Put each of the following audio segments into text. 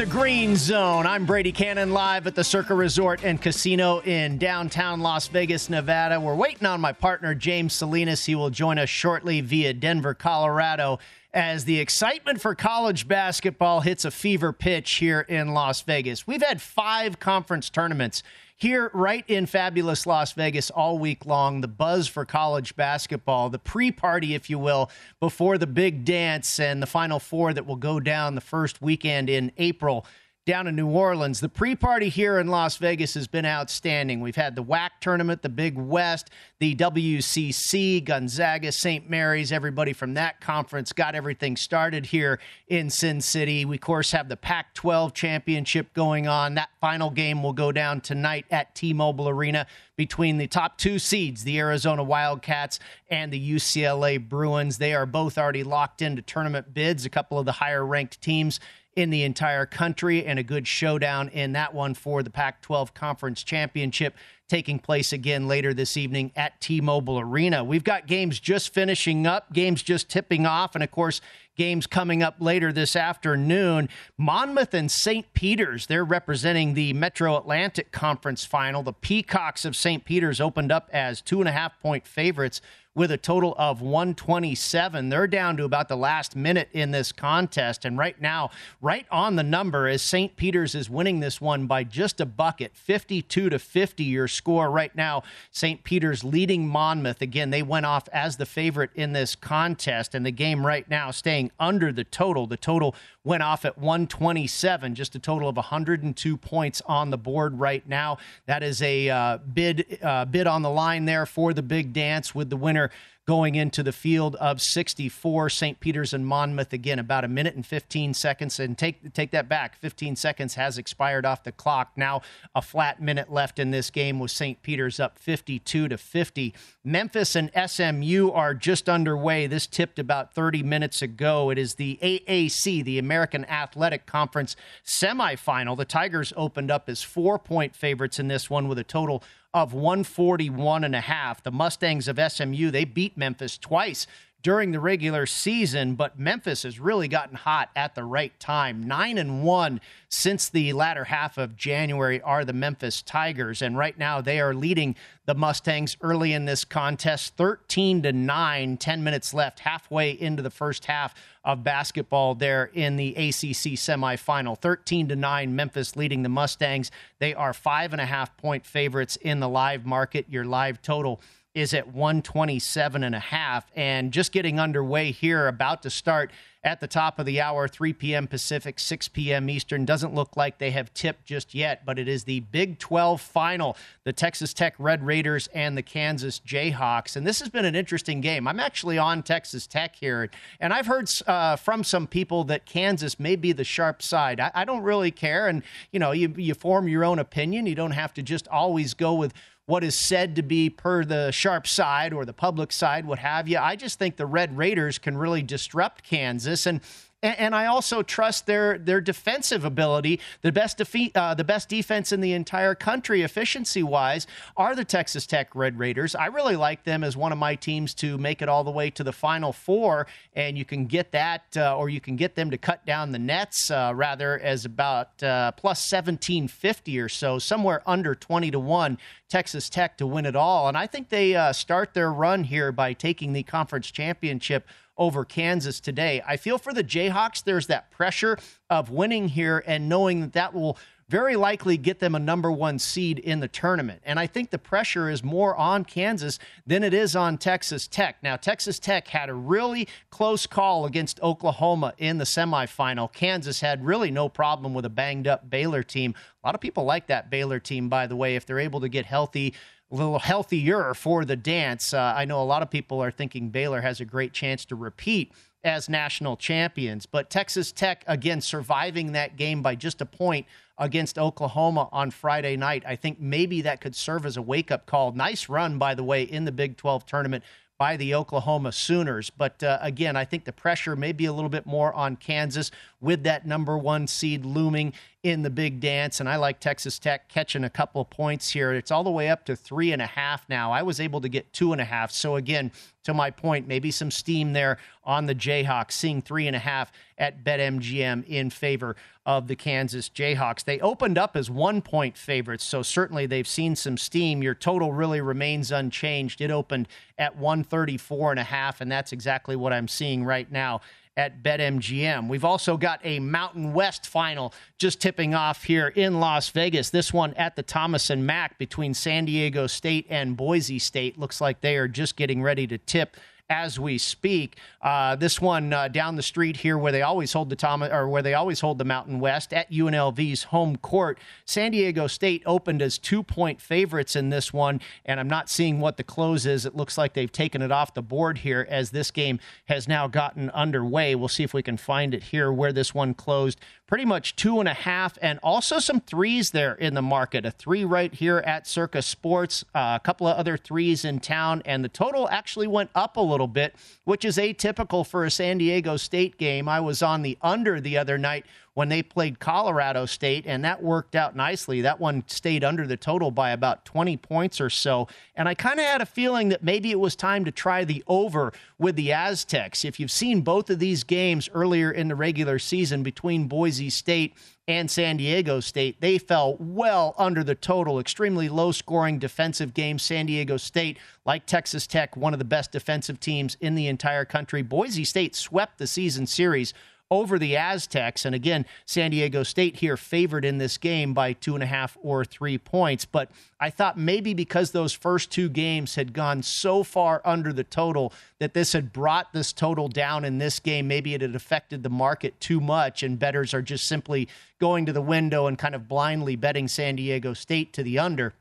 The Green Zone. I'm Brady Kannon live at the Circa Resort and Casino in downtown Las Vegas, Nevada. We're waiting on my partner, James Salinas. He will join us shortly via Denver, Colorado, as the excitement for college basketball hits a fever pitch here in Las Vegas. We've had five conference tournaments here right in fabulous Las Vegas all week long. The buzz for college basketball, the pre party, if you will, before the big dance and the Final Four that will go down the first weekend in April down in New Orleans. The pre party here in Las Vegas has been outstanding. We've had the WAC tournament, the Big West, the WCC, Gonzaga, St. Mary's, everybody from that conference got everything started here in Sin City. We, of course, have the Pac 12 championship going on. That final game will go down tonight at T Mobile Arena between the top two seeds, the Arizona Wildcats and the UCLA Bruins. They are both already locked into tournament bids, a couple of the higher ranked teams in the entire country and a good showdown in that one for the Pac 12 Conference Championship taking place again later this evening at T Mobile Arena. We've got games just finishing up, games just tipping off, and of course, games coming up later this afternoon. Monmouth and St. Peter's, they're representing the Metro Atlantic Conference final. The Peacocks of St. Peter's opened up as two and a half point favorites with a total of 127. They're down to about the last minute in this contest. And right now, right on the number, as St. Peter's is winning this one by just a bucket, 52 to 50, your score right now. St. Peter's leading Monmouth. Again, they went off as the favorite in this contest. And the game right now staying under the total. The total went off at 127, just a total of 102 points on the board right now. That is a uh, bid uh, bid on the line there for the big dance with the winner going into the field of 64. St. Peter's and Monmouth again about a minute and 15 seconds. And take take that back. 15 seconds has expired off the clock. Now a flat minute left in this game with St. Peter's up 52 to 50. Memphis and SMU are just underway. This tipped about 30 minutes ago. It is the AAC, the American Athletic Conference semifinal. The Tigers opened up as four point favorites in this one with a total of 141 and a half. The Mustangs of SMU, they beat Memphis twice during the regular season, but Memphis has really gotten hot at the right time. Nine and one since the latter half of January are the Memphis Tigers, and right now they are leading the Mustangs early in this contest, 13 to 9, 10 minutes left, halfway into the first half of basketball there in the ACC semifinal. 13 to 9, Memphis leading the Mustangs. They are five and a half point favorites in the live market. Your live total is at 127 and a half and just getting underway here about to start at the top of the hour 3 p.m pacific 6 p.m eastern. Doesn't look like they have tipped just yet but it is the big 12 final the texas tech red raiders and the kansas jayhawks. And this has been an interesting game. I'm actually on texas tech here and i've heard uh, from some people that kansas may be the sharp side. I, I don't really care and you know you, you form your own opinion. You don't have to just always go with what is said to be per the sharp side or the public side, what have you. I just think the Red Raiders can really disrupt Kansas. And and I also trust their their defensive ability. The best defeat, uh, the best defense in the entire country, efficiency wise, are the Texas Tech Red Raiders. I really like them as one of my teams to make it all the way to the Final Four, and you can get that, uh, or you can get them to cut down the nets uh, rather as about uh, plus seventeen fifty or so, somewhere under twenty to one. Texas Tech to win it all, and I think they uh, start their run here by taking the conference championship over Kansas today. I feel for the Jayhawks, there's that pressure of winning here and knowing that that will very likely get them a number one seed in the tournament. And I think the pressure is more on Kansas than it is on Texas Tech. Now, Texas Tech had a really close call against Oklahoma in the semifinal. Kansas had really no problem with a banged up Baylor team. A lot of people like that Baylor team, by the way, if they're able to get healthy a little healthier for the dance. Uh, I know a lot of people are thinking Baylor has a great chance to repeat as national champions, but Texas Tech, again, surviving that game by just a point against Oklahoma on Friday night. I think maybe that could serve as a wake up call. Nice run, by the way, in the Big 12 tournament by the Oklahoma Sooners. But uh, again, I think the pressure may be a little bit more on Kansas with that number one seed looming in the big dance. And I like Texas Tech catching a couple of points here. It's all the way up to three and a half now. I was able to get two and a half. So again, to my point, maybe some steam there on the Jayhawks, seeing three and a half at BetMGM in favor of the Kansas Jayhawks. They opened up as one point favorites, so certainly they've seen some steam. Your total really remains unchanged. It opened at 134 and a half, and that's exactly what I'm seeing right now at BetMGM. We've also got a Mountain West final just tipping off here in Las Vegas. This one at the Thomas and Mack between San Diego State and Boise State. Looks like they are just getting ready to tip as we speak. Uh, this one uh, down the street here, where they always hold the Thomas or where they always hold the Mountain West at UNLV's home court. San Diego State opened as two point favorites in this one, and I'm not seeing what the close is. It looks like they've taken it off the board here as this game has now gotten underway. We'll see if we can find it here where this one closed pretty much two and a half, and also some threes there in the market. A three right here at Circa Sports, uh, a couple of other threes in town, and the total actually went up a little bit, which is atypical for a San Diego State game. I was on the under the other night when they played Colorado State, and that worked out nicely. That one stayed under the total by about 20 points or so. And I kind of had a feeling that maybe it was time to try the over with the Aztecs. If you've seen both of these games earlier in the regular season between Boise State and San Diego State, they fell well under the total. Extremely low scoring defensive game. San Diego State, like Texas Tech, one of the best defensive teams in the entire country. Boise State swept the season series over the Aztecs. And again, San Diego State here favored in this game by two and a half or three points. But I thought maybe because those first two games had gone so far under the total that this had brought this total down in this game. Maybe it had affected the market too much, and bettors are just simply going to the window and kind of blindly betting San Diego State to the under.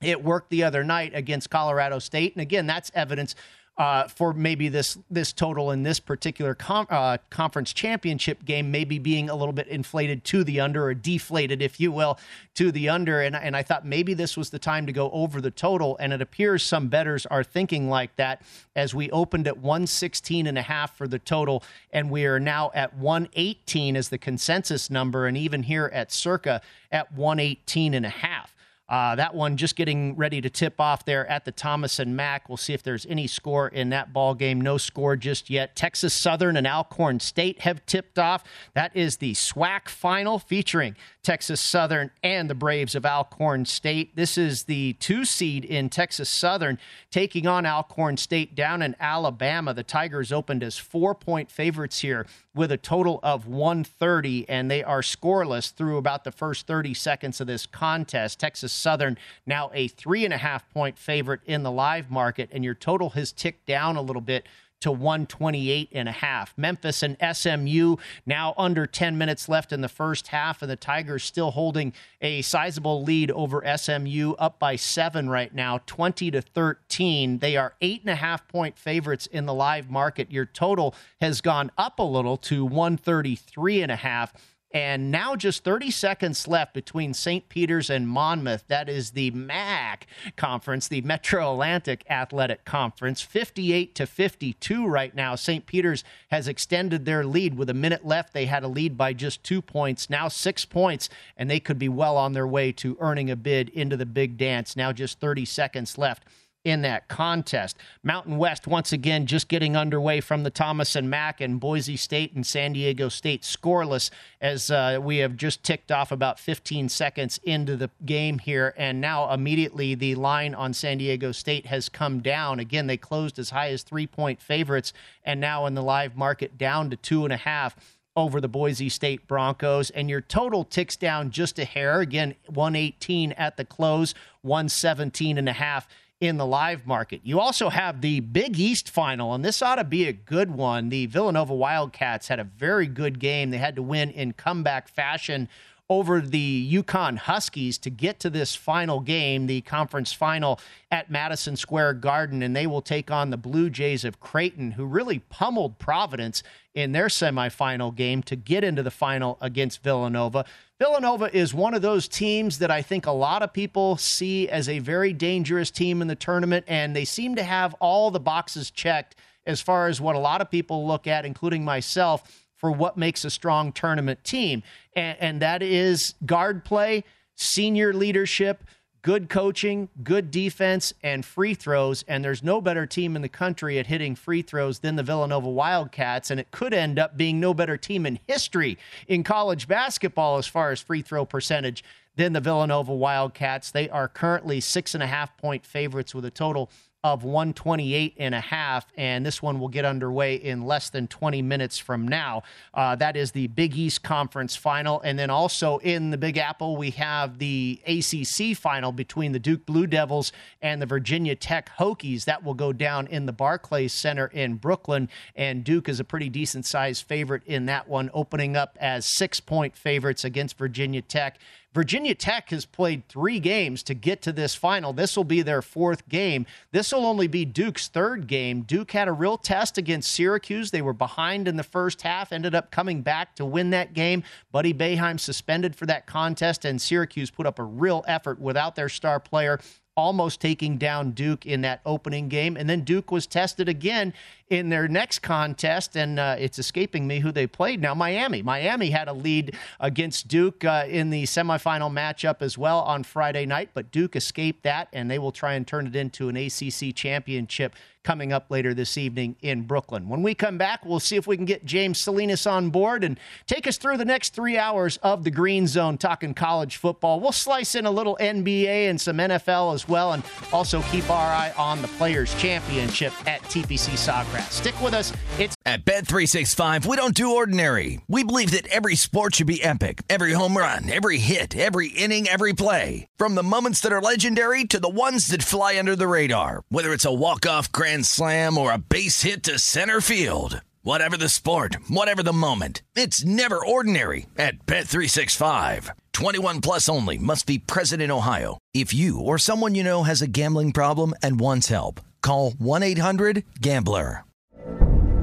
It worked the other night against Colorado State. And again, that's evidence uh, for maybe this this total in this particular com- uh, conference championship game maybe being a little bit inflated to the under or deflated, if you will, to the under. And, and I thought maybe this was the time to go over the total. And it appears some bettors are thinking like that as we opened at 116 and a half for the total. And we are now at 118 as the consensus number. And even here at circa at 118 and a half. Uh, that one just getting ready to tip off there at the Thomas and Mack. We'll see if there's any score in that ball game. No score just yet. Texas Southern and Alcorn State have tipped off. That is the SWAC final featuring Texas Southern and the Braves of Alcorn State. This is the two seed in Texas Southern taking on Alcorn State down in Alabama. The Tigers opened as four point favorites here with a total of 130, and they are scoreless through about the first 30 seconds of this contest. Texas Southern now a three and a half point favorite in the live market, and your total has ticked down a little bit to 128 and a half. Memphis and SMU now under 10 minutes left in the first half, and the Tigers still holding a sizable lead over SMU, up by seven right now, 20 to 13. They are eight and a half point favorites in the live market. Your total has gone up a little to 133 and a half. And now just 30 seconds left between St. Peter's and Monmouth. That is the MAC conference, the Metro Atlantic Athletic Conference. 58 to 52 right now. St. Peter's has extended their lead with a minute left. They had a lead by just two points, now six points, and they could be well on their way to earning a bid into the big dance. Now just 30 seconds left in that contest. Mountain West once again just getting underway from the Thomas and Mack and Boise State and San Diego State scoreless as uh, we have just ticked off about 15 seconds into the game here and now immediately the line on San Diego State has come down. Again, they closed as high as three point favorites and now in the live market down to two and a half over the Boise State Broncos, and your total ticks down just a hair. Again, 118 at the close, 117 and a half in the live market. You also have the Big East final, and this ought to be a good one. The Villanova Wildcats had a very good game. They had to win in comeback fashion over the UConn Huskies to get to this final game, the conference final at Madison Square Garden, and they will take on the Blue Jays of Creighton, who really pummeled Providence in their semifinal game to get into the final against Villanova. Villanova is one of those teams that I think a lot of people see as a very dangerous team in the tournament, and they seem to have all the boxes checked as far as what a lot of people look at, including myself for what makes a strong tournament team. And, and that is guard play, senior leadership, good coaching, good defense, and free throws. And there's no better team in the country at hitting free throws than the Villanova Wildcats. And it could end up being no better team in history in college basketball as far as free throw percentage than the Villanova Wildcats. They are currently six and a half point favorites with a total of 128 and a half and this one will get underway in less than 20 minutes from now. Uh, that is the big east conference final and then also in the big apple we have the acc final between the duke blue devils and the virginia tech hokies. That will go down in the barclays center in brooklyn and duke is a pretty decent sized favorite in that one opening up as six point favorites against virginia tech Virginia Tech has played three games to get to this final. This will be their fourth game. This will only be Duke's third game. Duke had a real test against Syracuse. They were behind in the first half, ended up coming back to win that game. Buddy Boeheim suspended for that contest, and Syracuse put up a real effort without their star player almost taking down Duke in that opening game. And then Duke was tested again in their next contest, and uh, it's escaping me who they played now. Miami. Miami had a lead against Duke uh, in the semifinal matchup as well on Friday night, but Duke escaped that, and they will try and turn it into an ACC championship coming up later this evening in Brooklyn. When we come back, we'll see if we can get James Salinas on board and take us through the next three hours of the Green Zone talking college football. We'll slice in a little NBA and some NFL as well, and also keep our eye on the Players' Championship at TPC Sawgrass. Stick with us. It's at Bet365, we don't do ordinary. We believe that every sport should be epic. Every home run, every hit, every inning, every play. From the moments that are legendary to the ones that fly under the radar. Whether it's a walk-off grand slam or a base hit to center field. Whatever the sport, whatever the moment, it's never ordinary at Bet365. 21 plus only must be present in Ohio. If you or someone you know has a gambling problem and wants help, call 1-800-GAMBLER.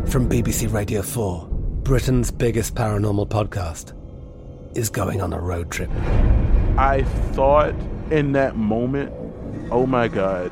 From BBC Radio 4, Britain's biggest paranormal podcast is going on a road trip. I thought in that moment, oh my God,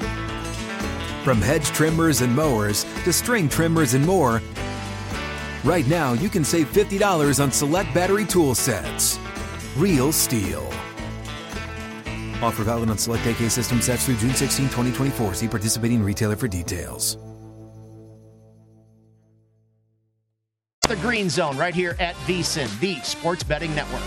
From hedge trimmers and mowers to string trimmers and more, right now you can save $50 on select battery tool sets. Real STIHL. Offer valid on select AK system sets through June 16, 2024. See participating retailer for details. The Green Zone right here at VSIN, the Sports Betting Network.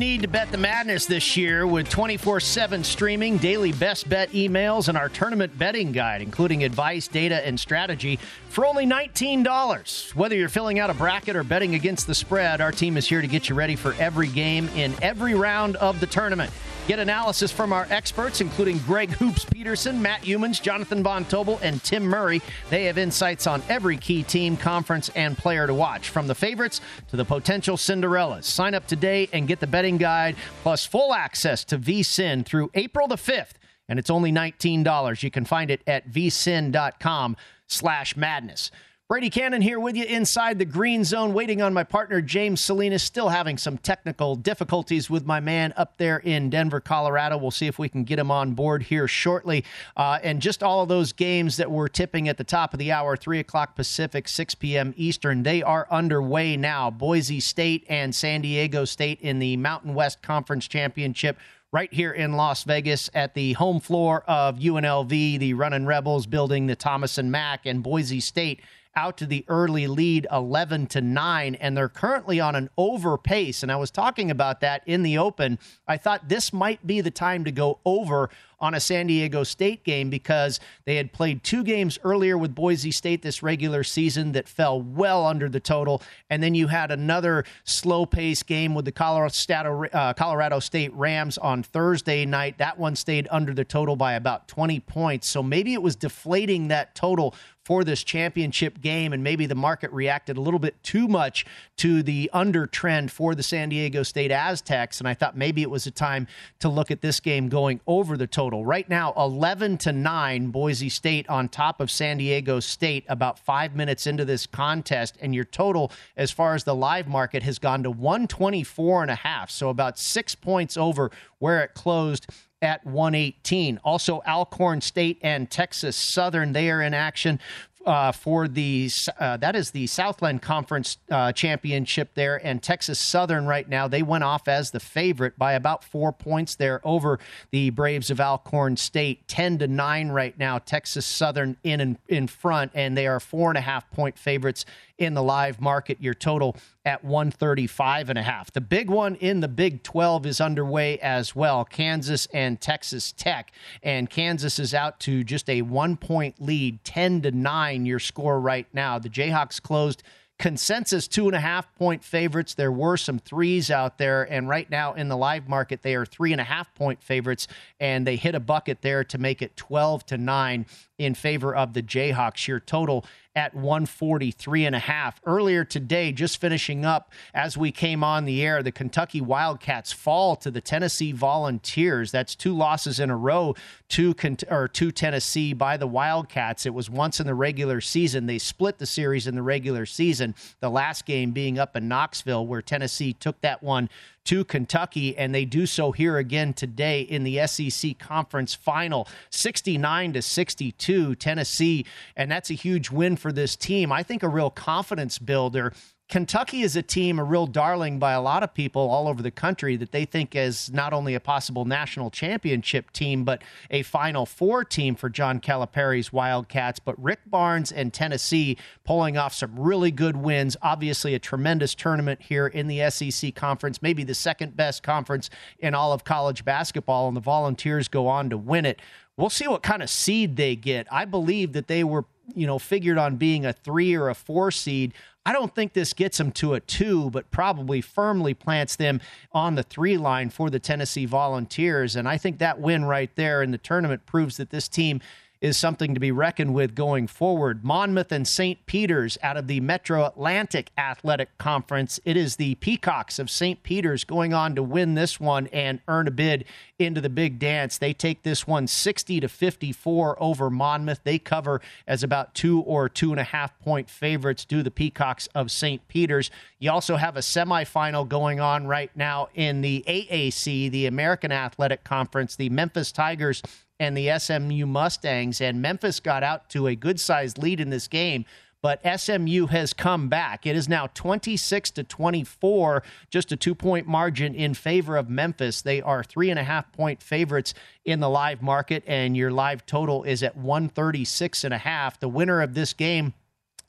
Need to bet the madness this year with 24 7 streaming, daily best bet emails, and our tournament betting guide, including advice, data, and strategy for only $19. Whether you're filling out a bracket or betting against the spread, our team is here to get you ready for every game in every round of the tournament. Get analysis from our experts, including Greg Hoops Peterson, Matt Youmans, Jonathan Von Tobel, and Tim Murray. They have insights on every key team, conference, and player to watch, from the favorites to the potential Cinderellas. Sign up today and get the betting guide plus full access to VSIN through April the 5th, and it's only $19. You can find it at vsin.com slash madness. Brady Kannon here with you inside the green zone, waiting on my partner James Salinas. Still having some technical difficulties with my man up there in Denver, Colorado. We'll see if we can get him on board here shortly. Uh, and just all of those games that we're tipping at the top of the hour, 3 o'clock Pacific, 6 p.m. Eastern, they are underway now. Boise State and San Diego State in the Mountain West Conference Championship right here in Las Vegas at the home floor of UNLV, the Running Rebels building the Thomas and Mack and Boise State out to the early lead 11 to 9 and they're currently on an over pace and I was talking about that in the open I thought this might be the time to go over on a San Diego State game because they had played two games earlier with Boise State this regular season that fell well under the total. And then you had another slow pace game with the Colorado, uh, Colorado State Rams on Thursday night. That one stayed under the total by about 20 points. So maybe it was deflating that total for this championship game, and maybe the market reacted a little bit too much to the under trend for the San Diego State Aztecs. And I thought maybe it was a time to look at this game going over the total. Right now, 11 to 9, Boise State on top of San Diego State about five minutes into this contest. And your total, as far as the live market, has gone to 124 and a half. So about six points over where it closed at 118. Also, Alcorn State and Texas Southern, they are in action uh, for the uh, that is the Southland Conference uh, championship there, and Texas Southern right now they went off as the favorite by about four points there over the Braves of Alcorn State, ten to nine right now. Texas Southern in in, in front, and they are four and a half point favorites in the live market. Your total at 135 and a half. The big one in the Big 12 is underway as well. Kansas and Texas Tech, and Kansas is out to just a one point lead, 10 to nine. Your score right now. The Jayhawks closed consensus two and a half point favorites. There were some threes out there, and right now in the live market, they are three and a half point favorites, and they hit a bucket there to make it 12 to 9 in favor of the Jayhawks. Your total at 143 and a half. Earlier today, just finishing up as we came on the air, the Kentucky Wildcats fall to the Tennessee Volunteers. That's two losses in a row to or to Tennessee by the Wildcats. It was once in the regular season. They split the series in the regular season. The last game being up in Knoxville where Tennessee took that one to Kentucky, and they do so here again today in the SEC Conference Final, 69 to 62, Tennessee, and that's a huge win for this team. I think a real confidence builder Kentucky is a team, a real darling by a lot of people all over the country that they think is not only a possible national championship team, but a Final Four team for John Calipari's Wildcats. But Rick Barnes and Tennessee pulling off some really good wins. Obviously, a tremendous tournament here in the SEC Conference, maybe the second best conference in all of college basketball, and the Volunteers go on to win it. We'll see what kind of seed they get. I believe that they were you know, figured on being a three or a four seed. I don't think this gets them to a two, but probably firmly plants them on the three line for the Tennessee Volunteers. And I think that win right there in the tournament proves that this team is something to be reckoned with going forward. Monmouth and St. Peter's out of the Metro Atlantic Athletic Conference. It is the Peacocks of St. Peter's going on to win this one and earn a bid into the big dance. They take this one 60 to 54 over Monmouth. They cover as about two or two and a half point favorites, do the Peacocks of St. Peter's. You also have a semifinal going on right now in the AAC, the American Athletic Conference. The Memphis Tigers and the SMU Mustangs. And Memphis got out to a good sized lead in this game. But SMU has come back. It is now 26 to 24, just a two point margin in favor of Memphis. They are three and a half point favorites in the live market, and your live total is at 136 and a half. The winner of this game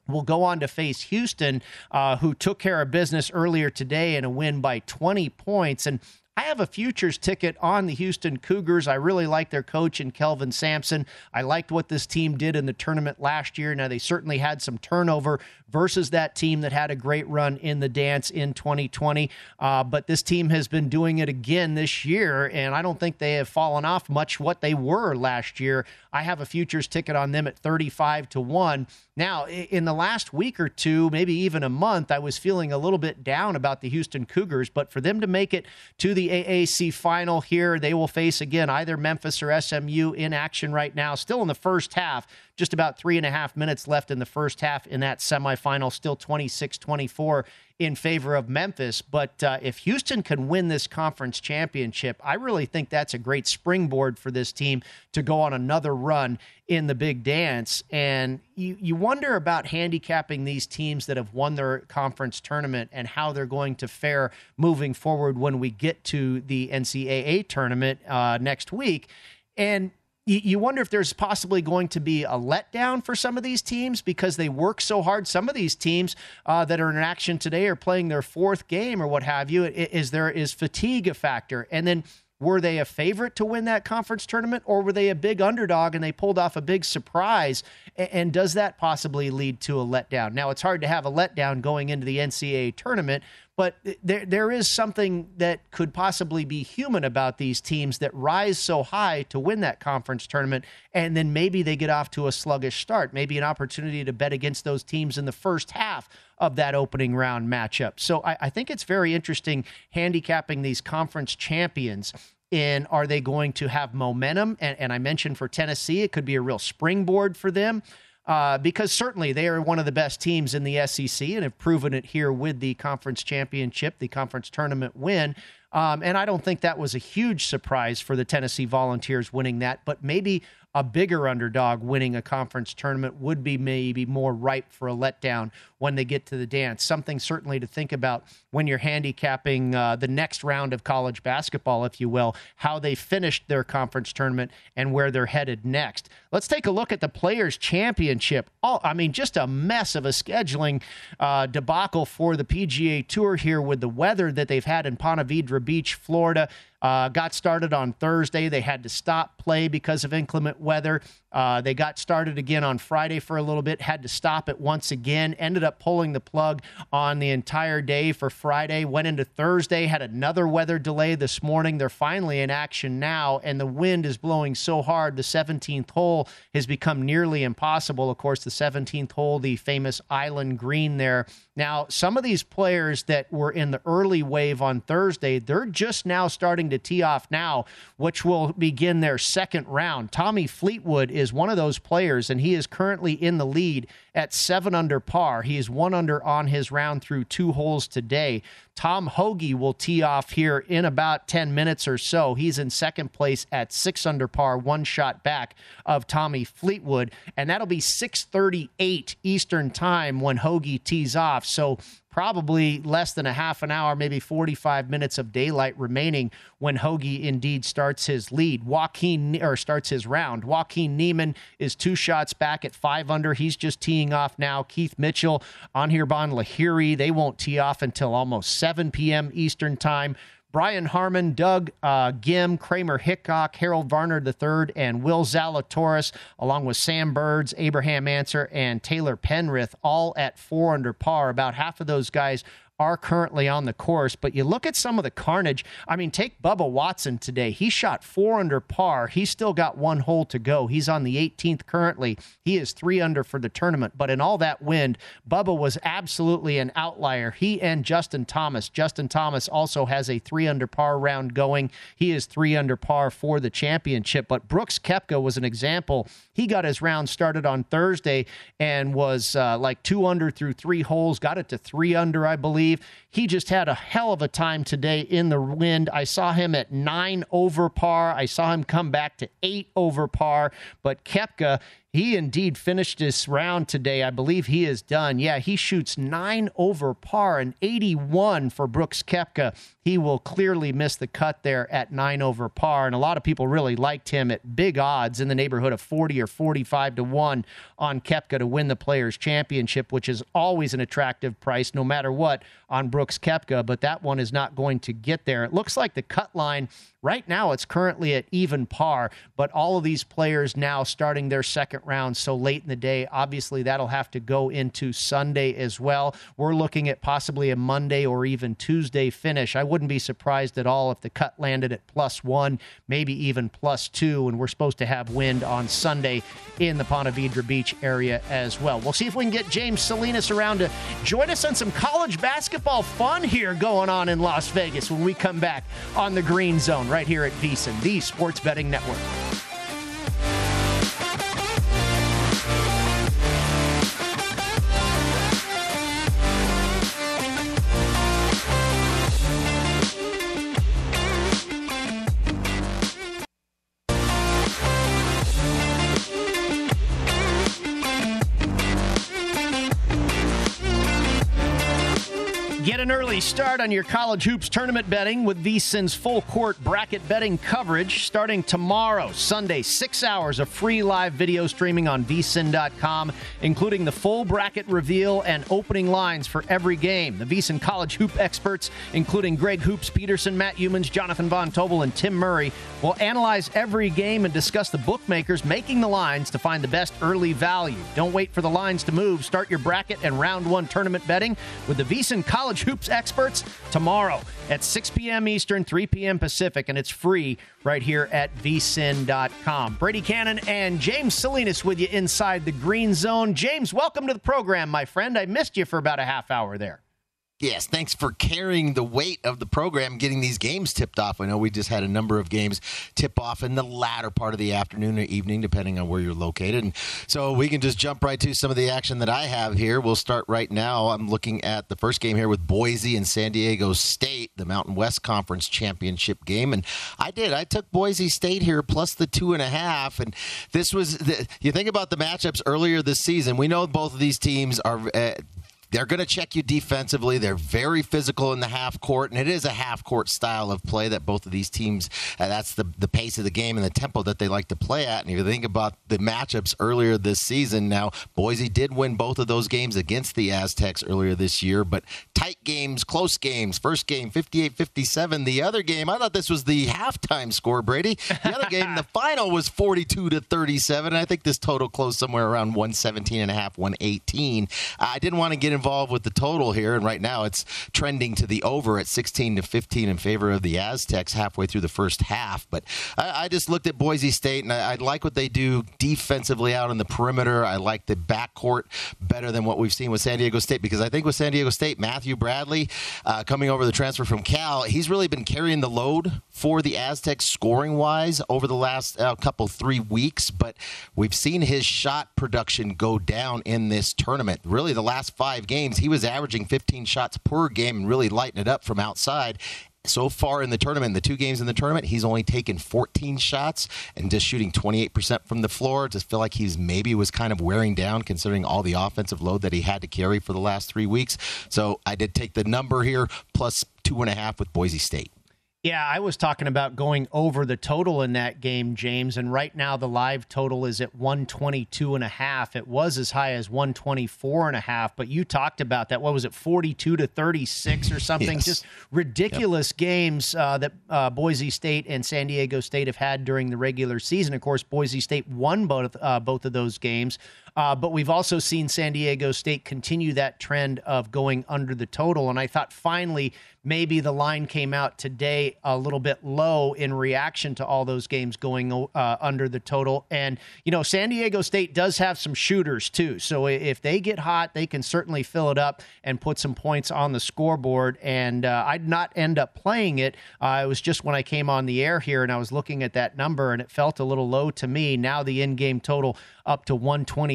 will go on to face Houston, uh, who took care of business earlier today in a win by 20 points. And I have a futures ticket on the Houston Cougars. I really like their coach and Kelvin Sampson. I liked what this team did in the tournament last year. Now, they certainly had some turnover versus that team that had a great run in the dance in 2020. Uh, but this team has been doing it again this year, and I don't think they have fallen off much what they were last year. I have a futures ticket on them at 35 to 1. Now, in the last week or two, maybe even a month, I was feeling a little bit down about the Houston Cougars, but for them to make it to the AAC final here, they will face again either Memphis or SMU in action right now, still in the first half. Just about three and a half minutes left in the first half in that semifinal, still 26 24 in favor of Memphis. But uh, if Houston can win this conference championship, I really think that's a great springboard for this team to go on another run in the big dance. And you, you wonder about handicapping these teams that have won their conference tournament and how they're going to fare moving forward when we get to the NCAA tournament uh, next week. And you wonder if there's possibly going to be a letdown for some of these teams because they work so hard. Some of these teams uh, that are in action today are playing their fourth game or what have you. Is there is fatigue a factor? And then were they a favorite to win that conference tournament or were they a big underdog and they pulled off a big surprise? And does that possibly lead to a letdown? Now, it's hard to have a letdown going into the NCAA tournament, but there there is something that could possibly be human about these teams that rise so high to win that conference tournament, and then maybe they get off to a sluggish start. Maybe an opportunity to bet against those teams in the first half of that opening round matchup. So I, I think it's very interesting handicapping these conference champions in are they going to have momentum? And, and, I mentioned for Tennessee, it could be a real springboard for them uh, because certainly they are one of the best teams in the SEC and have proven it here with the conference championship, the conference tournament win. Um, and I don't think that was a huge surprise for the Tennessee Volunteers winning that, but maybe a bigger underdog winning a conference tournament would be maybe more ripe for a letdown when they get to the dance. Something certainly to think about when you're handicapping uh, the next round of college basketball, if you will, how they finished their conference tournament and where they're headed next. Let's take a look at the Players' Championship. I mean, just a mess of a scheduling uh, debacle for the PGA Tour here with the weather that they've had in Ponte Vedra Beach, Florida. Uh, got started on Thursday. They had to stop play because of inclement weather. Uh, they got started again on Friday for a little bit, had to stop it once again, ended up pulling the plug on the entire day for Friday, went into Thursday, had another weather delay this morning. They're finally in action now, and the wind is blowing so hard. The 17th hole has become nearly impossible. Of course, the 17th hole, the famous island green there. Now, some of these players that were in the early wave on Thursday, they're just now starting to tee off now, which will begin their second round. Tommy Fleetwood one of those players, and he is currently in the lead at seven under par. He is one under on his round through two holes today. Tom Hoge will tee off here in about 10 minutes or so. He's in second place at six under par, one shot back of Tommy Fleetwood, and that'll be 6:38 Eastern Time when Hoge tees off. So probably less than a half an hour, maybe 45 minutes of daylight remaining when Hoge indeed starts his lead. Joaquin or starts his round. Joaquin Niemann is two shots back at five under. He's just teeing off now. Keith Mitchell, Anirban Lahiri, they won't tee off until almost 7 p.m. Eastern time. Brian Harman, Doug uh, Ghim, Kramer Hickok, Harold Varner III, and Will Zalatoris, along with Sam Burns, Abraham Ancer, and Taylor Pendrith, all at four under par. About half of those guys are currently on the course. But you look at some of the carnage. I mean, take Bubba Watson today. He shot four under par. He's still got one hole to go. He's on the 18th currently. He is three under for the tournament. But in all that wind, Bubba was absolutely an outlier. He and Justin Thomas. Justin Thomas also has a three under par round going. He is three under par for the championship. But Brooks Koepka was an example. He got his round started on Thursday and was uh, like two under through three holes, got it to three under, I believe believe. He just had a hell of a time today in the wind. I saw him at nine over par. I saw him come back to eight over par. But Koepka, he indeed finished this round today. I believe he is done. Yeah, he shoots nine over par and 81 for Brooks Koepka. He will clearly miss the cut there at nine over par. And a lot of people really liked him at big odds in the neighborhood of 40 or 45 to 1 on Koepka to win the Players' Championship, which is always an attractive price no matter what on Brooks Koepka. But that one is not going to get there. It looks like the cut line right now, it's currently at even par, but all of these players now starting their second round so late in the day. Obviously, that'll have to go into Sunday as well. We're looking at possibly a Monday or even Tuesday finish. I wouldn't be surprised at all if the cut landed at plus one, maybe even plus two, and we're supposed to have wind on Sunday in the Ponte Vedra Beach area as well. We'll see if we can get James Salinas around to join us on some college basketball fun here going on in Las Vegas when we come back on the Green Zone right here at VSIN, the Sports Betting Network. An early start on your college hoops tournament betting with VSIN's full court bracket betting coverage starting tomorrow, Sunday, six hours of free live video streaming on VSIN.com, including the full bracket reveal and opening lines for every game. The VSIN college hoop experts, including Greg Hoops Peterson, Matt Youmans, Jonathan Von Tobel, and Tim Murray, will analyze every game and discuss the bookmakers making the lines to find the best early value. Don't wait for the lines to move. Start your bracket and round one tournament betting with the VSIN college hoops experts tomorrow at 6 p.m. Eastern, 3 p.m. Pacific, and it's free right here at vsin.com. Brady Kannon and James Salinas with you inside the green zone. James, welcome to the program, my friend. I missed you for about a half hour there. Yes, thanks for carrying the weight of the program, getting these games tipped off. I know we just had a number of games tip off in the latter part of the afternoon or evening, depending on where you're located. And so we can just jump right to some of the action that I have here. We'll start right now. I'm looking at the first game here with Boise and San Diego State, the Mountain West Conference Championship game. And I did. I took Boise State here plus the two and a half. And this was, the, you think about the matchups earlier this season, we know both of these teams are. Uh, they're going to check you defensively. They're very physical in the half court, and it is a half court style of play that both of these teams. Uh, that's the the pace of the game and the tempo that they like to play at. And if you think about the matchups earlier this season, now Boise did win both of those games against the Aztecs earlier this year, but tight games, close games. First game 58-57. The other game, I thought this was the halftime score, Brady. The other game, the final was 42 to 37. I think this total closed somewhere around 117 and a half, 118. I didn't want to get involved with the total here, and right now it's trending to the over at 16 to 15 in favor of the Aztecs halfway through the first half. But I, I just looked at Boise State, and I, I, like what they do defensively out on the perimeter. I like the backcourt better than what we've seen with San Diego State because I think with San Diego State, Matthew Bradley uh, coming over the transfer from Cal, he's really been carrying the load for the Aztecs scoring wise over the last uh, couple three weeks. But we've seen his shot production go down in this tournament. Really, the last five games, he was averaging 15 shots per game and really lighting it up from outside so far in the tournament, the two games in the tournament, he's only taken 14 shots and just shooting 28% from the floor. Just feel like he's maybe was kind of wearing down considering all the offensive load that he had to carry for the last three weeks. So I did take the number here plus two and a half with Boise State. Yeah, I was talking about going over the total in that game, James, and right now the live total is at 122 and a half. It was as high as 124 and a half, but you talked about that. What was it, 42 to 36 or something? yes. Just ridiculous yep. games uh, that uh, Boise State and San Diego State have had during the regular season. Of course, Boise State won both uh, both of those games. Uh, but we've also seen San Diego State continue that trend of going under the total. And I thought finally maybe the line came out today a little bit low in reaction to all those games going uh, under the total. And, you know, San Diego State does have some shooters too. So if they get hot, they can certainly fill it up and put some points on the scoreboard. And uh, I'd not end up playing it. Uh, it was just when I came on the air here and I was looking at that number and it felt a little low to me. Now the in game total up to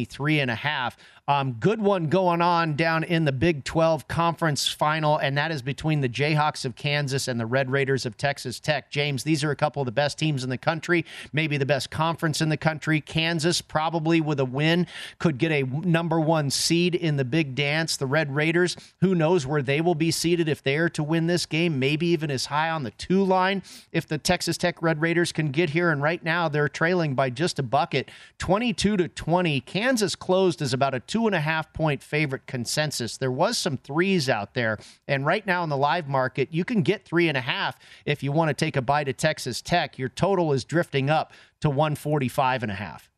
123 and a half. Um, good one going on down in the Big 12 conference final, and that is between the Jayhawks of Kansas and the Red Raiders of Texas Tech. James, these are a couple of the best teams in the country, maybe the best conference in the country. Kansas, probably with a win, could get a number one seed in the big dance. The Red Raiders, who knows where they will be seated if they are to win this game, maybe even as high on the two line if the Texas Tech Red Raiders can get here. And right now, they're trailing by just a bucket, 22 to 20. Kansas closed as about a two two and a half point favorite consensus. There was some threes out there, and right now in the live market, you can get three and a half if you want to take a bite at Texas Tech. Your total is drifting up to 145 and a half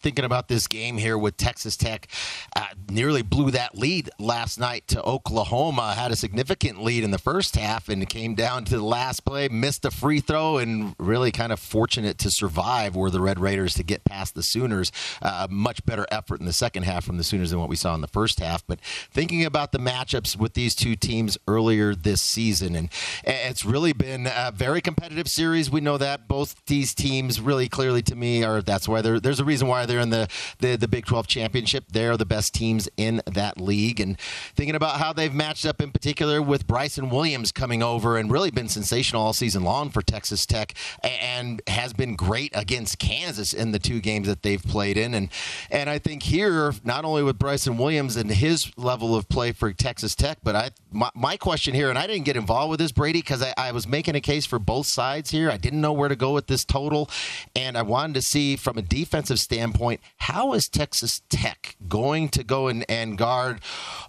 thinking about this game here with Texas Tech, uh, nearly blew that lead last night to Oklahoma. Had a significant lead in the first half, and came down to the last play, missed a free throw, and really kind of fortunate to survive. Were the Red Raiders to get past the Sooners? Uh, much better effort in the second half from the Sooners than what we saw in the first half. But thinking about the matchups with these two teams earlier this season, and it's really been a very competitive series. We know that both these teams really clearly to me are. That's why there's a reason why why they're in the, the, the Big 12 championship. They're the best teams in that league. And thinking about how they've matched up in particular with Bryson Williams coming over and really been sensational all season long for Texas Tech and has been great against Kansas in the two games that they've played in. And and I think here, not only with Bryson Williams and his level of play for Texas Tech, but I my, my question here, and I didn't get involved with this, Brady, because I, I was making a case for both sides here. I didn't know where to go with this total, and I wanted to see from a defensive standpoint standpoint, how is Texas Tech going to go and, and guard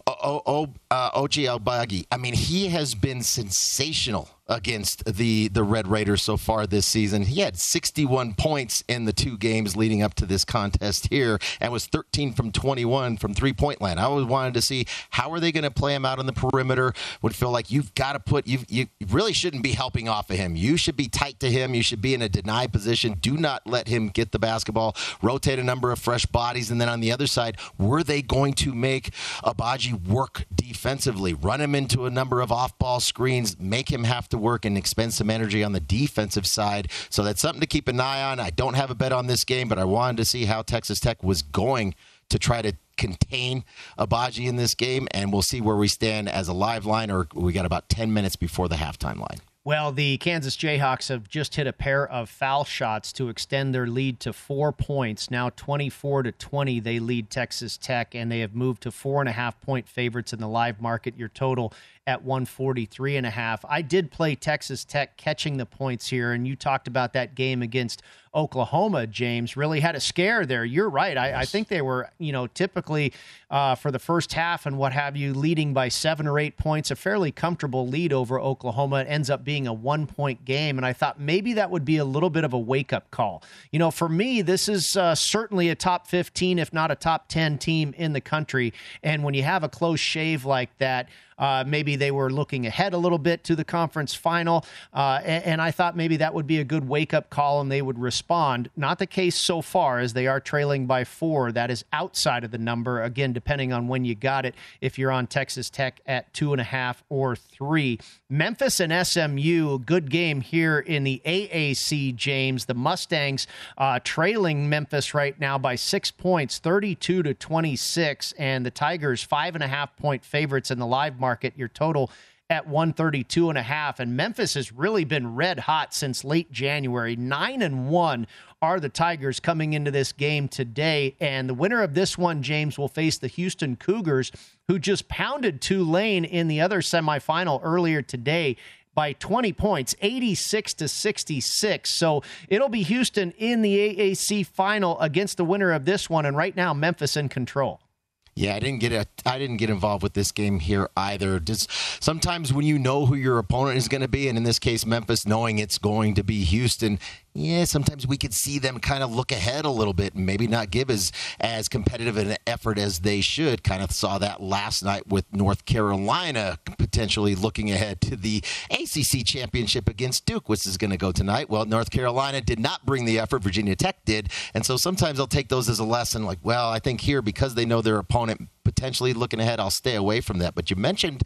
o- o- o- uh, Ochai Agbaji? I mean, he has been sensational against the the Red Raiders so far this season. He had 61 points in the two games leading up to this contest here and was 13 from 21 from three-point land. I always wanted to see how are they going to play him out on the perimeter. Would feel like you've got to put you you really shouldn't be helping off of him. You should be tight to him. You should be in a deny position. Do not let him get the basketball. Rotate a number of fresh bodies and then on the other side, were they going to make Agbaji work defensively? Run him into a number of off-ball screens, make him have to to work and expend some energy on the defensive side. So that's something to keep an eye on. I don't have a bet on this game, but I wanted to see how Texas Tech was going to try to contain Agbaji in this game, and we'll see where we stand as a live line, or we got about 10 minutes before the halftime line. Well, the Kansas Jayhawks have just hit a pair of foul shots to extend their lead to four points. Now 24 to 20, they lead Texas Tech, and they have moved to four and a half point favorites in the live market. Your total at 143 and a half. I did play Texas Tech catching the points here, and you talked about that game against Oklahoma, James, really had a scare there. You're right. I, I think they were, you know, typically uh, for the first half and what have you, leading by seven or eight points, a fairly comfortable lead over Oklahoma. It ends up being a one point game. And I thought maybe that would be a little bit of a wake up call. You know, for me, this is uh, certainly a top 15, if not a top 10 team in the country. And when you have a close shave like that, uh, maybe they were looking ahead a little bit to the conference final. Uh, and, and, I thought maybe that would be a good wake up call and they would respond. Not the case so far, as they are trailing by four. That is outside of the number. Again, depending on when you got it, if you're on Texas Tech at two and a half or three. Memphis and SMU, good game here in the AAC, James. The Mustangs uh, trailing Memphis right now by six points, 32 to 26. And the Tigers, five and a half point favorites in the live market. Market, your total at 132 and a half and Memphis has really been red hot since late January 9 and 1 are the Tigers coming into this game today and the winner of this one James will face the Houston Cougars who just pounded Tulane in the other semifinal earlier today by 20 points, 86 to 66. So it'll be Houston in the AAC final against the winner of this one and right now Memphis in control. Yeah, I didn't get a, I didn't get involved with this game here either. Just sometimes when you know who your opponent is going to be, and in this case Memphis, knowing it's going to be Houston, yeah, sometimes we could see them kind of look ahead a little bit and maybe not give as as competitive an effort as they should. Kind of saw that last night with North Carolina potentially looking ahead to the ACC championship against Duke, which is going to go tonight. Well, North Carolina did not bring the effort Virginia Tech did, and so sometimes I'll take those as a lesson. Like, well, I think here because they know their opponent potentially looking ahead, I'll stay away from that. But you mentioned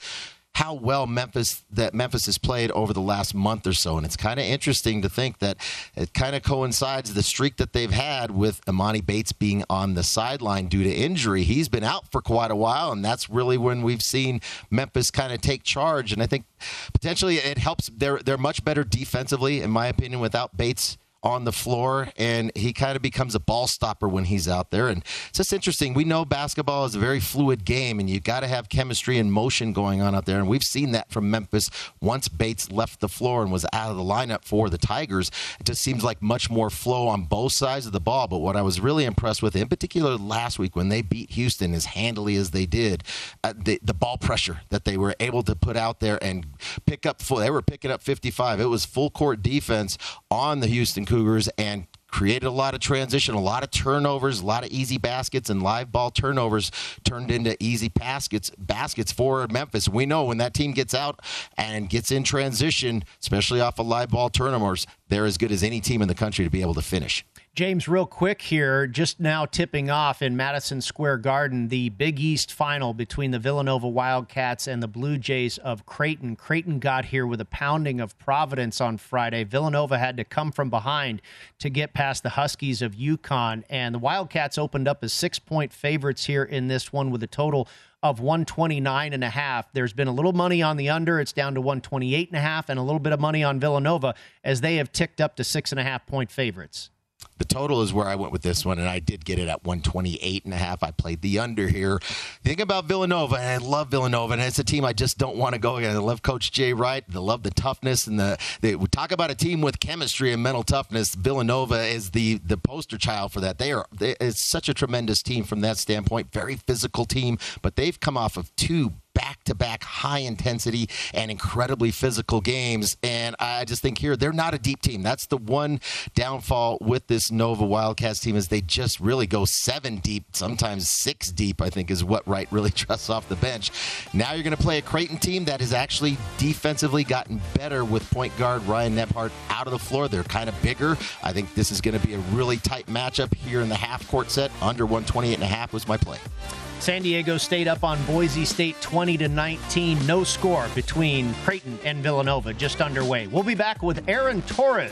how well Memphis that Memphis has played over the last month or so, and it's kind of interesting to think that it kind of coincides the streak that they've had with Emoni Bates being on the sideline due to injury. He's been out for quite a while, and that's really when we've seen Memphis kind of take charge. And I think potentially it helps. They're they're much better defensively, in my opinion, without Bates on the floor, and he kind of becomes a ball stopper when he's out there. And it's just interesting. We know basketball is a very fluid game, and you got to have chemistry and motion going on out there. And we've seen that from Memphis once Bates left the floor and was out of the lineup for the Tigers. It just seems like much more flow on both sides of the ball. But what I was really impressed with, in particular last week when they beat Houston as handily as they did, uh, the, the ball pressure that they were able to put out there and pick up full. They were picking up 55. It was full court defense on the Houston Cougars and created a lot of transition, a lot of turnovers, a lot of easy baskets, and live ball turnovers turned into easy baskets baskets for Memphis. We know when that team gets out and gets in transition, especially off of live ball turnovers, they're as good as any team in the country to be able to finish. James, real quick here, just now tipping off in Madison Square Garden, the Big East final between the Villanova Wildcats and the Blue Jays of Creighton. Creighton got here with a pounding of Providence on Friday. Villanova had to come from behind to get past the Huskies of UConn, and the Wildcats opened up as six point favorites here in this one with a total of 129 and a half. There's been a little money on the under. It's down to 128 and a half and a little bit of money on Villanova as they have ticked up to six and a half point favorites. The total is where I went with this one, and I did get it at 128 and a half. I played the under here. Think about Villanova, and I love Villanova, and it's a team I just don't want to go against. I love Coach Jay Wright. I love the toughness, and the they we talk about a team with chemistry and mental toughness. Villanova is the the poster child for that. They are they, it's such a tremendous team from that standpoint. Very physical team, but they've come off of two back to back high intensity and incredibly physical games. And I just think here they're not a deep team. That's the one downfall with this Nova Wildcats team is they just really go seven deep, sometimes six deep. I think is what Wright really trusts off the bench. Now you're going to play a Creighton team that has actually defensively gotten better with point guard Ryan Nembhard out of the floor. They're kind of bigger. I think this is going to be a really tight matchup here in the half court set. Under 128 and a half was my play. San Diego State up on Boise State 20 to 19. No score between Creighton and Villanova just underway. We'll be back with Aaron Torres.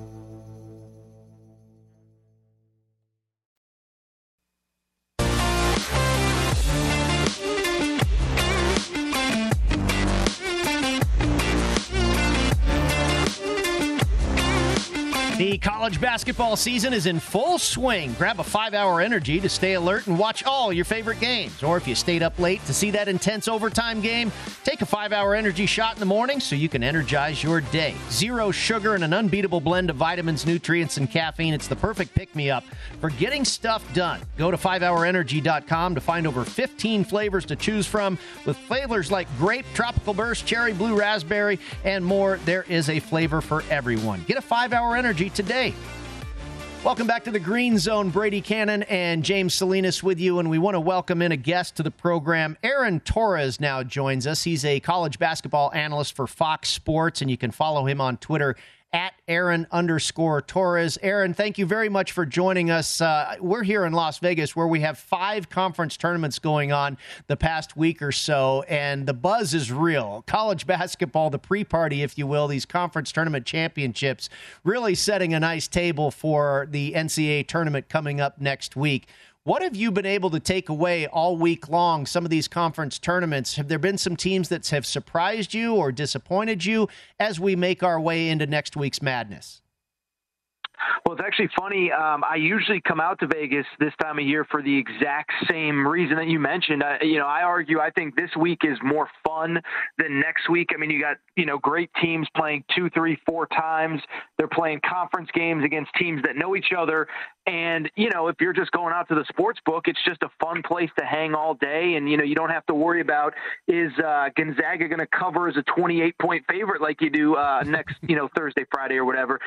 College basketball season is in full swing. Grab a five hour energy to stay alert and watch all your favorite games. Or if you stayed up late to see that intense overtime game, take a five hour energy shot in the morning so you can energize your day. Zero sugar and an unbeatable blend of vitamins, nutrients, and caffeine. It's the perfect pick me up for getting stuff done. Go to 5hourenergy.com to find over 15 flavors to choose from with flavors like grape, tropical burst, cherry, blue raspberry, and more. There is a flavor for everyone. Get a five hour energy today. Welcome back to the Green Zone. Brady Kannon and James Salinas with you, and we want to welcome in a guest to the program. Aaron Torres now joins us. He's a college basketball analyst for Fox Sports, and you can follow him on Twitter at Aaron underscore Torres. Aaron, thank you very much for joining us. Uh, we're here in Las Vegas where we have five conference tournaments going on the past week or so, and the buzz is real. College basketball, the pre party, if you will, these conference tournament championships, really setting a nice table for the NCAA tournament coming up next week. What have you been able to take away all week long? Some of these conference tournaments, have there been some teams that have surprised you or disappointed you as we make our way into next week's madness? Well, it's actually funny. Um, I usually come out to Vegas this time of year for the exact same reason that you mentioned. Uh, you know, I argue I think this week is more fun than next week. I mean, you got you know great teams playing two, three, four times. They're playing conference games against teams that know each other. And you know, if you're just going out to the sports book, it's just a fun place to hang all day. And you know, you don't have to worry about is uh, Gonzaga going to cover as a 28 point favorite like you do uh, next you know Thursday, Friday, or whatever.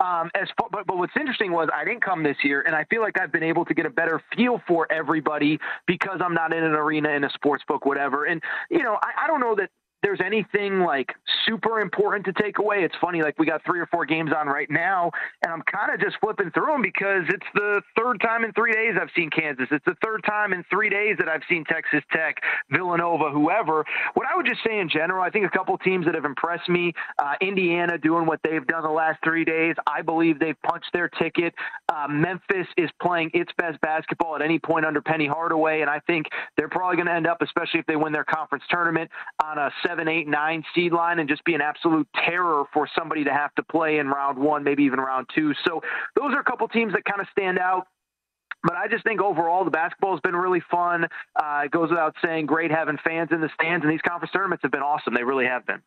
Um, as far, but, but what's interesting was I didn't come this year, and I feel like I've been able to get a better feel for everybody because I'm not in an arena in a sports book, whatever. And you know, I, I don't know that there's anything like super important to take away. It's funny, like we got three or four games on right now, and I'm kind of just flipping through them because it's the third time in three days I've seen Kansas. It's the third time in three days that I've seen Texas Tech, Villanova, whoever. What I would just say in general, I think a couple teams that have impressed me, uh, Indiana doing what they've done the last three days. I believe they've punched their ticket. Uh, Memphis is playing its best basketball at any point under Penny Hardaway, and I think they're probably going to end up, especially if they win their conference tournament, on a seven, eight, nine seed line and just be an absolute terror for somebody to have to play in round one, maybe even round two. So those are a couple teams that kind of stand out. But I just think overall the basketball has been really fun. Uh, it goes without saying, great having fans in the stands, and these conference tournaments have been awesome. They really have been.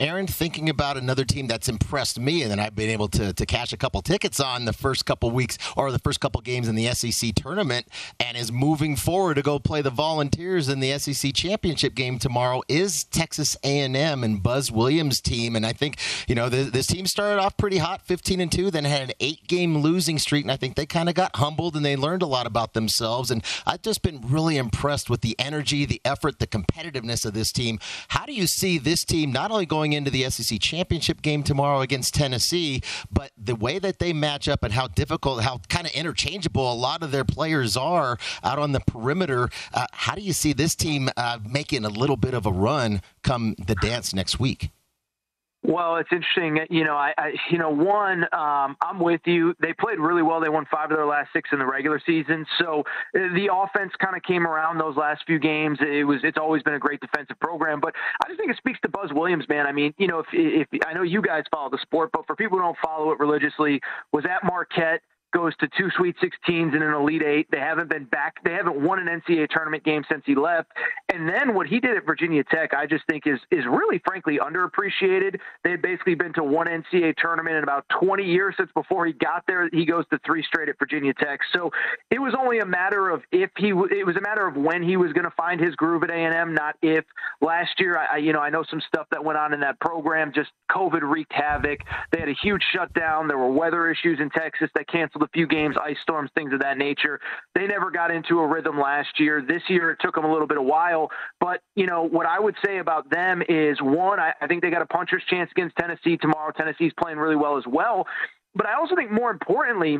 Aaron, thinking about another team that's impressed me and then I've been able to, to cash a couple tickets on the first couple weeks or the first couple games in the SEC tournament and is moving forward to go play the Volunteers in the SEC championship game tomorrow is Texas A&M and Buzz Williams' team. And I think, you know, this, this team started off pretty hot, 15 and 2, then had an eight game losing streak. And I think they kind of got humbled and they learned a lot about themselves. And I've just been really impressed with the energy, the effort, the competitiveness of this team. How do you see this team not only going going into the SEC championship game tomorrow against Tennessee, but the way that they match up and how difficult, how kind of interchangeable a lot of their players are out on the perimeter, uh, how do you see this team uh, making a little bit of a run come the dance next week? Well, it's interesting. You know, I, I you know, one, um, I'm with you. They played really well. They won five of their last six in the regular season. So uh, the offense kind of came around those last few games. It was, it's always been a great defensive program. But I just think it speaks to Buzz Williams, man. I mean, you know, if, if I know you guys follow the sport, but for people who don't follow it religiously, was at Marquette goes to two Sweet 16s and an Elite Eight. They haven't been back. They haven't won an NCAA tournament game since he left. And then what he did at Virginia Tech, I just think is is really, frankly, underappreciated. They had basically been to one NCAA tournament in about 20 years since before he got there. He goes to three straight at Virginia Tech. So it was only a matter of if he. It was a matter of when he was going to find his groove at A&M, not if. Last year, I you know I know some stuff that went on in that program. Just COVID wreaked havoc. They had a huge shutdown. There were weather issues in Texas that canceled canceled a few games, ice storms, things of that nature. They never got into a rhythm last year. This year, it took them a little bit of while. But, you know, what I would say about them is one, I, I think they got a puncher's chance against Tennessee tomorrow. Tennessee's playing really well as well. But I also think more importantly,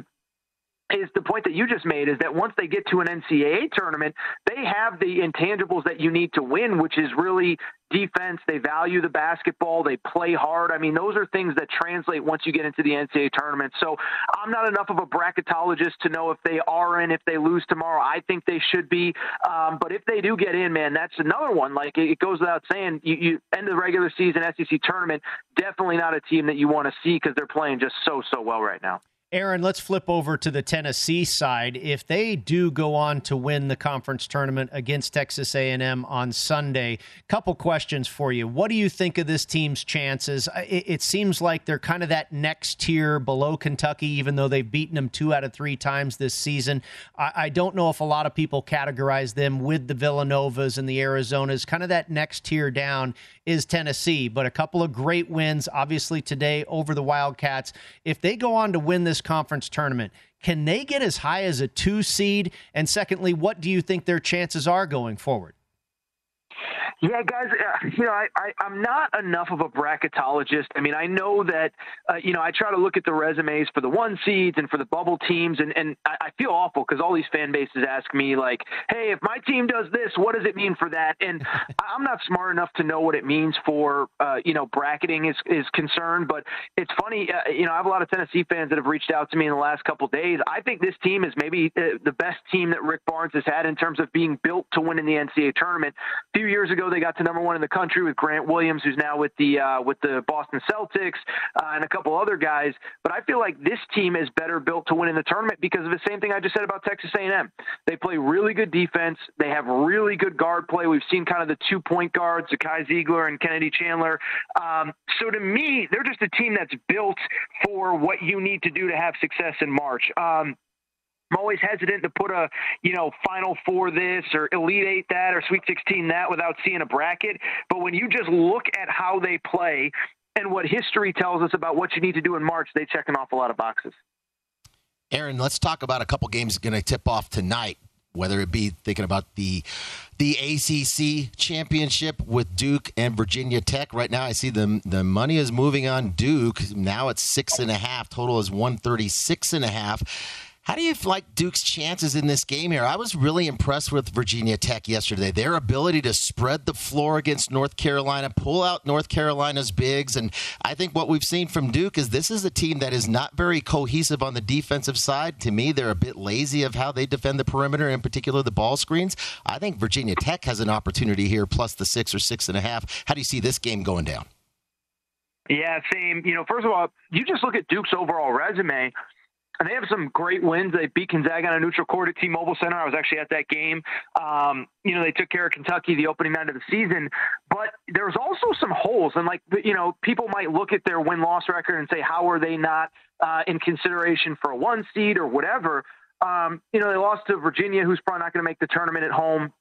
is the point that you just made is that once they get to an NCAA tournament, they have the intangibles that you need to win, which is really defense. They value the basketball. They play hard. I mean, those are things that translate once you get into the NCAA tournament. So I'm not enough of a bracketologist to know if they are in, if they lose tomorrow. I think they should be. Um, but if they do get in, man, that's another one. Like it goes without saying, you, you end the regular season SEC tournament, definitely not a team that you want to see because they're playing just so, so well right now. Aaron, let's flip over to the Tennessee side. If they do go on to win the conference tournament against Texas A&M on Sunday, couple questions for you. What do you think of this team's chances? It, it, seems like they're kind of that next tier below Kentucky, even though they've beaten them two out of three times this season. I, I don't know if a lot of people categorize them with the Villanovas and the Arizonas. Kind of that next tier down is Tennessee, but a couple of great wins, obviously today over the Wildcats. If they go on to win this conference tournament. Can they get as high as a two seed? And secondly, what do you think their chances are going forward? Yeah, guys, uh, you know, I, I, I'm not enough of a bracketologist. I mean, I know that, uh, you know, I try to look at the resumes for the one seeds and for the bubble teams, and, and I, I feel awful because all these fan bases ask me, like, hey, if my team does this, what does it mean for that? And I'm not smart enough to know what it means for, uh, you know, bracketing is, is concerned. But it's funny, uh, you know, I have a lot of Tennessee fans that have reached out to me in the last couple of days. I think this team is maybe uh, the best team that Rick Barnes has had in terms of being built to win in the NCAA tournament. A few years ago, they got to number one in the country with Grant Williams, who's now with the uh, with the Boston Celtics, uh, and a couple other guys. But I feel like this team is better built to win in the tournament because of the same thing I just said about Texas A&M. They play really good defense. They have really good guard play. We've seen kind of the two point guards, Zakai Zeigler and Kennedy Chandler. Um, so to me, they're just a team that's built for what you need to do to have success in March. Um, I'm always hesitant to put a, you know, Final Four this or Elite Eight that or Sweet 16 that without seeing a bracket. But when you just look at how they play and what history tells us about what you need to do in March, they check an awful lot of boxes. Aaron, let's talk about a couple games going to tip off tonight. Whether it be thinking about the the ACC championship with Duke and Virginia Tech. Right now, I see the the money is moving on Duke. Now it's six and a half. Total is one thirty six and a half. How do you like Duke's chances in this game here? I was really impressed with Virginia Tech yesterday. Their ability to spread the floor against North Carolina, pull out North Carolina's bigs. And I think what we've seen from Duke is this is a team that is not very cohesive on the defensive side. To me, they're a bit lazy of how they defend the perimeter, in particular the ball screens. I think Virginia Tech has an opportunity here, plus the six or six and a half. How do you see this game going down? Yeah, same. You know, first of all, you just look at Duke's overall resume and they have some great wins. They beat Gonzaga on a neutral court at T-Mobile Center. I was actually at that game. Um, you know, they took care of Kentucky the opening night of the season, but there's also some holes. And like, you know, people might look at their win-loss record and say, how are they not uh, in consideration for a one seed or whatever? Um, you know, they lost to Virginia, who's probably not going to make the tournament at home.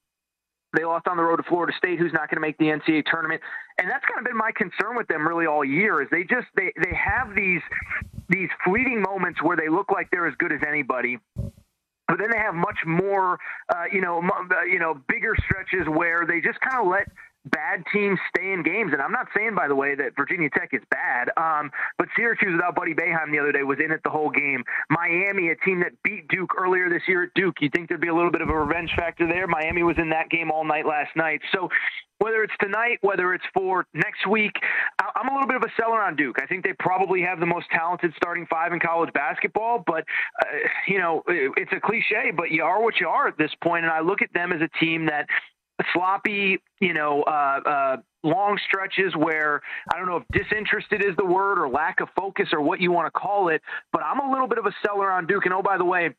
They lost on the road to Florida State, who's not going to make the NCAA tournament, and that's kind of been my concern with them really all year. Is they just they they have these these fleeting moments where they look like they're as good as anybody, but then they have much more, uh, you know, uh, you know, bigger stretches where they just kind of let bad teams stay in games. And I'm not saying, by the way, that Virginia Tech is bad, um, but Syracuse without Buddy Boeheim the other day was in it the whole game. Miami, a team that beat Duke earlier this year at Duke, you think there'd be a little bit of a revenge factor there? Miami was in that game all night last night. So whether it's tonight, whether it's for next week, I'm a little bit of a seller on Duke. I think they probably have the most talented starting five in college basketball, but, uh, you know, it's a cliche, but you are what you are at this point, And I look at them as a team that sloppy, you know, uh, uh, long stretches where I don't know if disinterested is the word or lack of focus or what you want to call it, but I'm a little bit of a seller on Duke. And oh, by the way,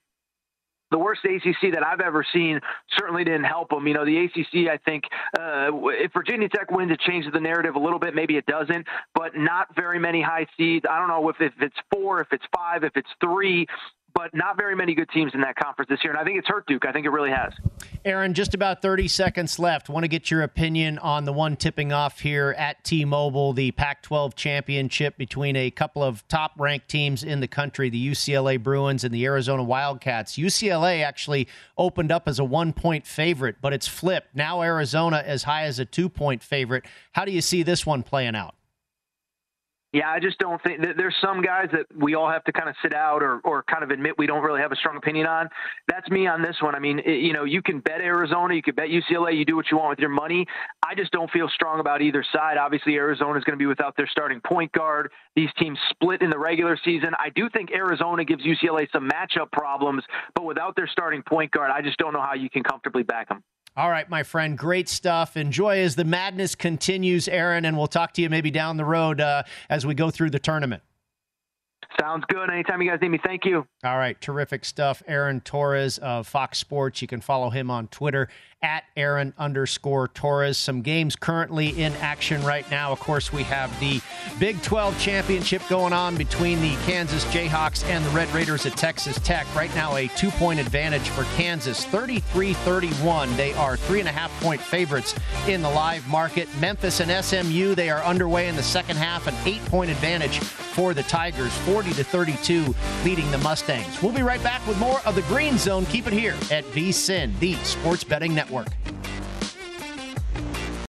the worst ACC that I've ever seen certainly didn't help them. You know, the ACC, I think, uh, if Virginia Tech wins, it changes the narrative a little bit. Maybe it doesn't, but not very many high seeds. I don't know if, if it's four, if it's five, if it's three but not very many good teams in that conference this year. And I think it's hurt Duke. I think it really has. Aaron, just about 30 seconds left. Want to get your opinion on the one tipping off here at T Mobile, the Pac 12 championship between a couple of top ranked teams in the country, the UCLA Bruins and the Arizona Wildcats. UCLA actually opened up as a one point favorite, but it's flipped. Now Arizona as high as a two point favorite. How do you see this one playing out? Yeah, I just don't think there's some guys that we all have to kind of sit out or, or kind of admit we don't really have a strong opinion on. That's me on this one. I mean, it, you know, you can bet Arizona, you can bet UCLA, you do what you want with your money. I just don't feel strong about either side. Obviously, Arizona is going to be without their starting point guard. These teams split in the regular season. I do think Arizona gives UCLA some matchup problems, but without their starting point guard, I just don't know how you can comfortably back them. All right, my friend, great stuff. Enjoy as the madness continues, Aaron, and we'll talk to you maybe down the road uh, as we go through the tournament. Sounds good. Anytime you guys need me, thank you. All right, terrific stuff. Aaron Torres of Fox Sports. You can follow him on Twitter at Aaron underscore Torres. Some games currently in action right now. Of course, we have the Big 12 championship going on between the Kansas Jayhawks and the Red Raiders at Texas Tech. Right now, a two point advantage for Kansas, 33 31. They are three and a half point favorites in the live market. Memphis and SMU, they are underway in the second half, an eight point advantage for the Tigers, 40 to 32, leading the Mustangs. We'll be right back with more of the Green Zone. Keep it here at VSIN, the Sports Betting Network.